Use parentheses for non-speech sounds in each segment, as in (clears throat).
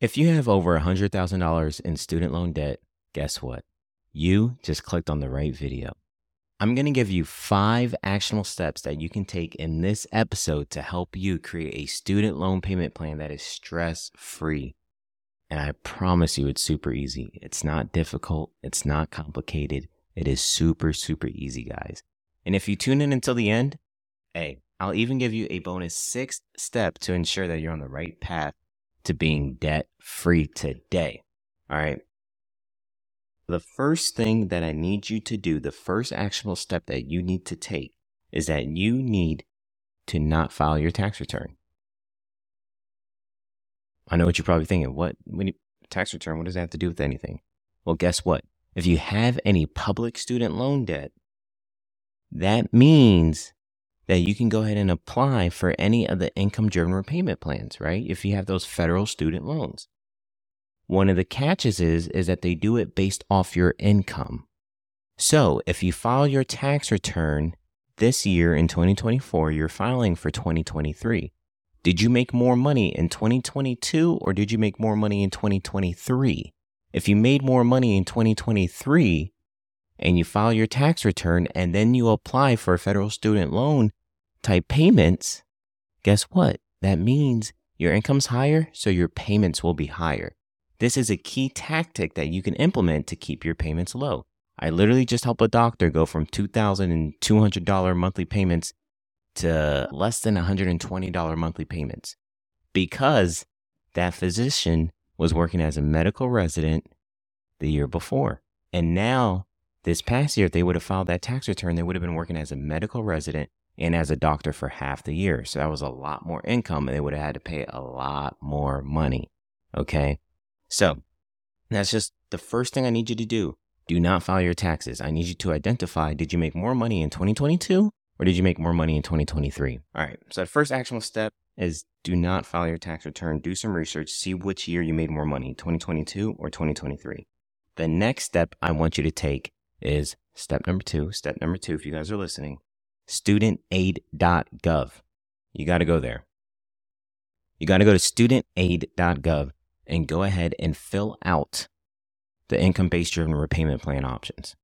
If you have over $100,000 in student loan debt, guess what? You just clicked on the right video. I'm going to give you five actionable steps that you can take in this episode to help you create a student loan payment plan that is stress free. And I promise you, it's super easy. It's not difficult. It's not complicated. It is super, super easy, guys. And if you tune in until the end, hey, I'll even give you a bonus sixth step to ensure that you're on the right path to being debt free today. All right. The first thing that I need you to do, the first actionable step that you need to take is that you need to not file your tax return. I know what you're probably thinking. What, when you, tax return, what does that have to do with anything? Well, guess what? If you have any public student loan debt, that means that you can go ahead and apply for any of the income driven repayment plans, right? If you have those federal student loans. One of the catches is, is that they do it based off your income. So if you file your tax return this year in 2024, you're filing for 2023. Did you make more money in 2022 or did you make more money in 2023? If you made more money in 2023 and you file your tax return and then you apply for a federal student loan type payments, guess what? That means your income's higher, so your payments will be higher. This is a key tactic that you can implement to keep your payments low. I literally just helped a doctor go from $2,200 monthly payments to less than $120 monthly payments because that physician was working as a medical resident the year before. And now, this past year, if they would have filed that tax return, they would have been working as a medical resident and as a doctor for half the year. So that was a lot more income and they would have had to pay a lot more money. Okay. So that's just the first thing I need you to do. Do not file your taxes. I need you to identify did you make more money in 2022 or did you make more money in 2023? All right. So the first actionable step is do not file your tax return. Do some research. See which year you made more money, 2022 or 2023. The next step I want you to take is step number two. Step number two, if you guys are listening, studentaid.gov. You got to go there. You got to go to studentaid.gov and go ahead and fill out the income based driven repayment plan options.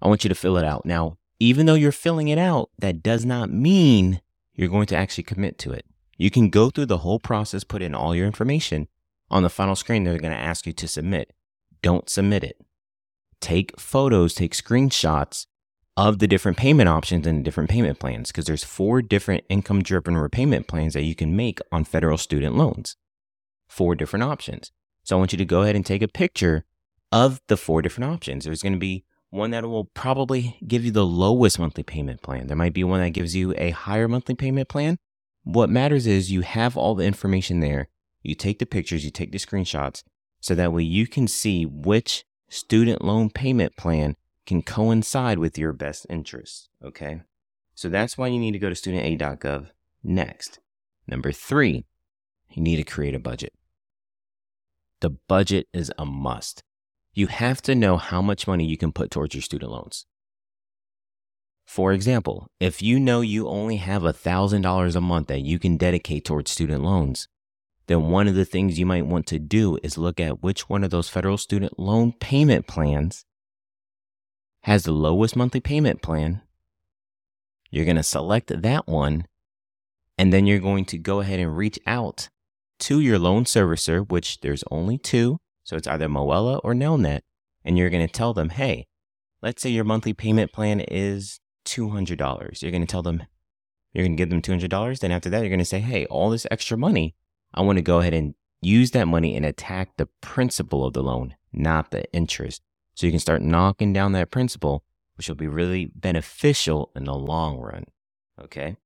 I want you to fill it out. Now, even though you're filling it out, that does not mean you're going to actually commit to it. You can go through the whole process, put in all your information. On the final screen, they're going to ask you to submit. Don't submit it. Take photos, take screenshots, of the different payment options and different payment plans because there's four different income driven repayment plans that you can make on federal student loans. Four different options. So I want you to go ahead and take a picture of the four different options. There's going to be one that will probably give you the lowest monthly payment plan. There might be one that gives you a higher monthly payment plan. What matters is you have all the information there. You take the pictures, you take the screenshots, so that way you can see which student loan payment plan can coincide with your best interests. Okay. So that's why you need to go to studentaid.gov next. Number three, you need to create a budget. The budget is a must. You have to know how much money you can put towards your student loans. For example, if you know you only have $1,000 a month that you can dedicate towards student loans, then one of the things you might want to do is look at which one of those federal student loan payment plans has the lowest monthly payment plan. You're going to select that one, and then you're going to go ahead and reach out to your loan servicer, which there's only two. So it's either MOHELA or Nelnet. And you're going to tell them, hey, let's say your monthly payment plan is $200. You're going to tell them, you're going to give them $200. Then after that, you're going to say, hey, all this extra money, I want to go ahead and use that money and attack the principal of the loan, not the interest. So you can start knocking down that principal, which will be really beneficial in the long run. Okay.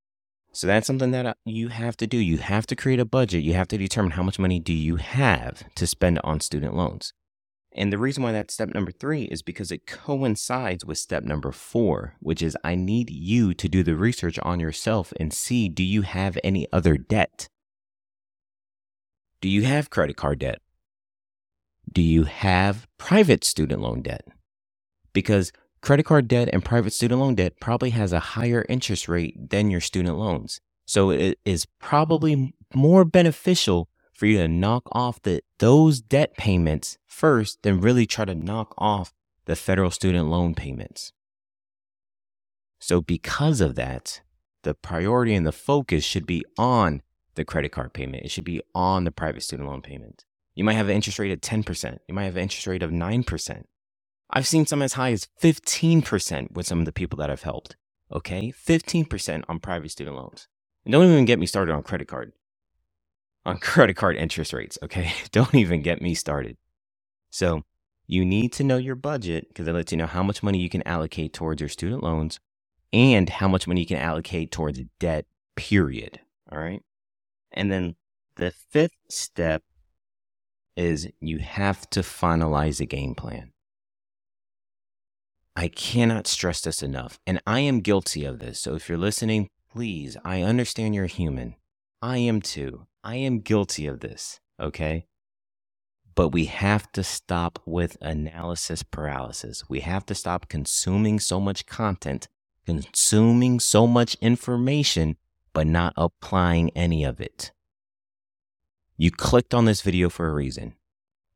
So that's something that uh, you have to do. You have to create a budget. You have to determine how much money do you have to spend on student loans. And the reason why that's step number three is because it coincides with step number four, which is I need you to do the research on yourself and see do you have any other debt? Do you have credit card debt? Do you have private student loan debt? Because credit card debt and private student loan debt probably has a higher interest rate than your student loans. So it is probably more beneficial for you to knock off the those debt payments first, then really try to knock off the federal student loan payments. So because of that, the priority and the focus should be on the credit card payment. It should be on the private student loan payment. You might have an interest rate of 10%. You might have an interest rate of 9%. I've seen some as high as 15% with some of the people that I've helped. Okay? 15% on private student loans. And don't even get me started on credit card. On (laughs) credit card interest rates, okay? (laughs) don't even get me started. So, you need to know your budget because it lets you know how much money you can allocate towards your student loans and how much money you can allocate towards debt, period. All right. And then the fifth step is you have to finalize a game plan. I cannot stress this enough, and I am guilty of this. So if you're listening, please, I understand you're human. I am too. I am guilty of this, okay? But we have to stop with analysis paralysis. We have to stop consuming so much content, consuming so much information, but not applying any of it. You clicked on this video for a reason.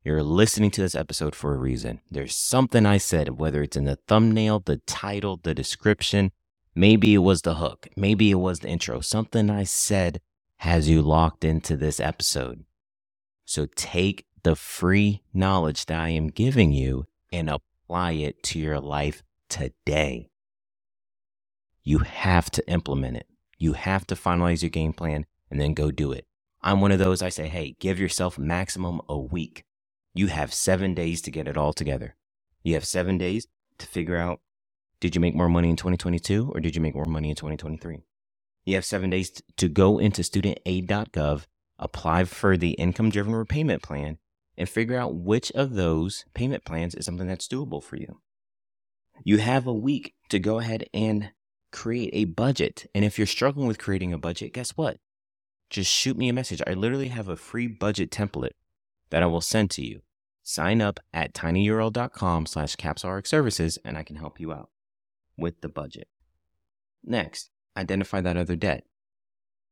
You're listening to this episode for a reason. There's something I said, whether it's in the thumbnail, the title, the description. Maybe it was the hook. Maybe it was the intro. Something I said has you locked into this episode. So take the free knowledge that I am giving you and apply it to your life today. You have to implement it. You have to finalize your game plan and then go do it. I'm one of those I say, hey, give yourself maximum a week. You have seven days to get it all together. You have seven days to figure out did you make more money in 2022 or did you make more money in 2023? You have seven days to go into studentaid.gov, apply for the income driven repayment plan, and figure out which of those payment plans is something that's doable for you. You have a week to go ahead and create a budget. And if you're struggling with creating a budget, guess what? Just shoot me a message. I literally have a free budget template that I will send to you. Sign up at tinyurl.com slash capsulerxservices and I can help you out with the budget. Next, identify that other debt.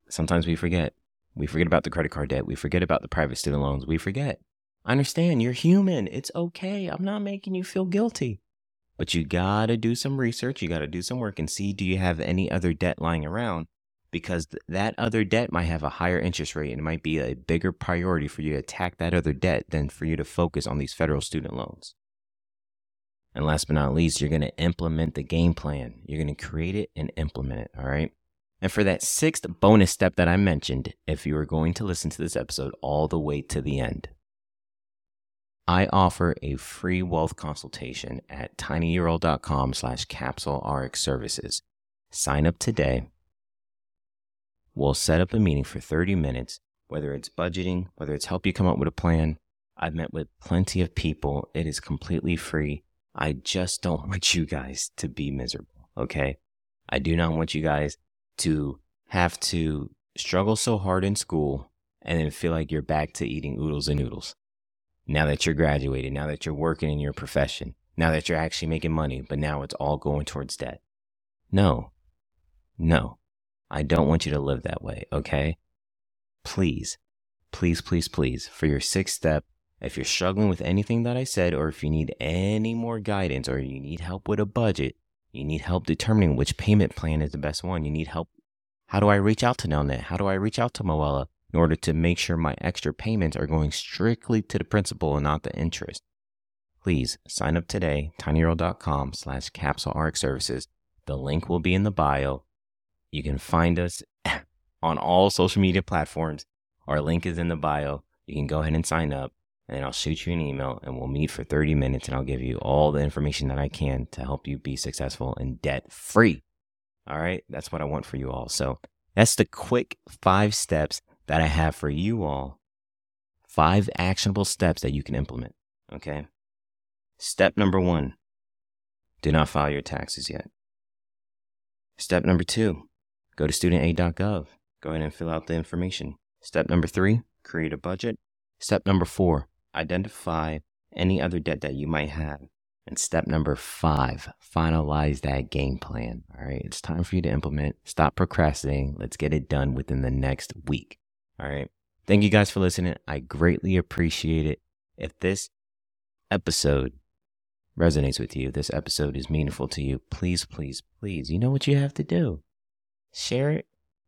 Sometimes we forget. We forget about the credit card debt. We forget about the private student loans. We forget. I understand you're human. It's okay. I'm not making you feel guilty. But you gotta do some research. You gotta do some work and see do you have any other debt lying around because th- that other debt might have a higher interest rate and it might be a bigger priority for you to attack that other debt than for you to focus on these federal student loans. And last but not least, you're going to implement the game plan. You're going to create it and implement it. All right. And for that sixth bonus step that I mentioned, if you are going to listen to this episode all the way to the end, I offer a free wealth consultation at tinyurl.com slash capsule RX services. Sign up today We'll set up a meeting for 30 minutes, whether it's budgeting, whether it's help you come up with a plan. I've met with plenty of people. It is completely free. I just don't (laughs) want you guys to be miserable. Okay. I do not want you guys to have to struggle so hard in school and then feel like you're back to eating oodles and noodles. Now that you're graduated, now that you're working in your profession, now that you're actually making money, but now it's all going towards debt. No, no. I don't want you to live that way, okay? Please, please, please, please, for your sixth step, if you're struggling with anything that I said, or if you need any more guidance, or you need help with a budget, you need help determining which payment plan is the best one, you need help. How do I reach out to Nelnet? How do I reach out to MOHELA in order to make sure my extra payments are going strictly to the principal and not the interest? Please sign up today, tinyurl.com slash capsulerxservices. The link will be in the bio. You can find us (clears throat) on all social media platforms. Our link is in the bio. You can go ahead and sign up, and I'll shoot you an email, and we'll meet for 30 minutes, and I'll give you all the information that I can to help you be successful and debt free. All right, that's what I want for you all. So that's the quick five steps that I have for you all. Five actionable steps that you can implement. Okay. Step number one do not file your taxes yet. Step number two Go to studentaid.gov. Go ahead and fill out the information. Step number three, create a budget. Step number four, identify any other debt that you might have. And step number five, finalize that game plan. All right. It's time for you to implement. Stop procrastinating. Let's get it done within the next week. All right. Thank you guys for listening. I greatly appreciate it. If this episode resonates with you, this episode is meaningful to you, please, please, please, you know what you have to do. Share it,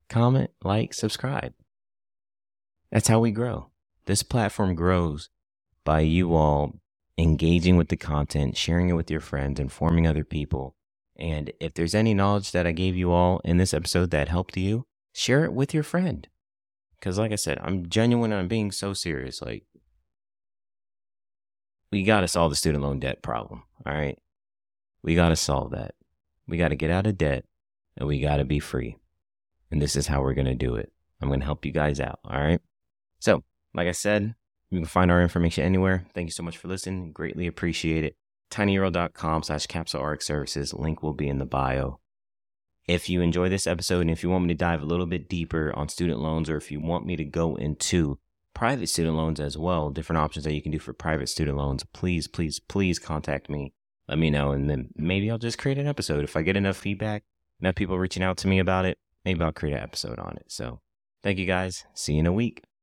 comment, like, subscribe. That's how we grow. This platform grows by you all engaging with the content, sharing it with your friends, informing other people. And if there's any knowledge that I gave you all in this episode that helped you, share it with your friend. Because, like I said, I'm genuine I'm being so serious. Like, we got to solve the student loan debt problem. All right. We got to solve that. We got to get out of debt and we got to be free. And this is how we're going to do it. I'm going to help you guys out. All right. So, like I said, you can find our information anywhere. Thank you so much for listening. Greatly appreciate it. tinyurl.com slash capsule services. Link will be in the bio. If you enjoy this episode and if you want me to dive a little bit deeper on student loans or if you want me to go into private student loans as well, different options that you can do for private student loans, please, please, please contact me. Let me know. And then maybe I'll just create an episode. If I get enough feedback, enough people reaching out to me about it, maybe I'll create an episode on it. So thank you guys. See you in a week.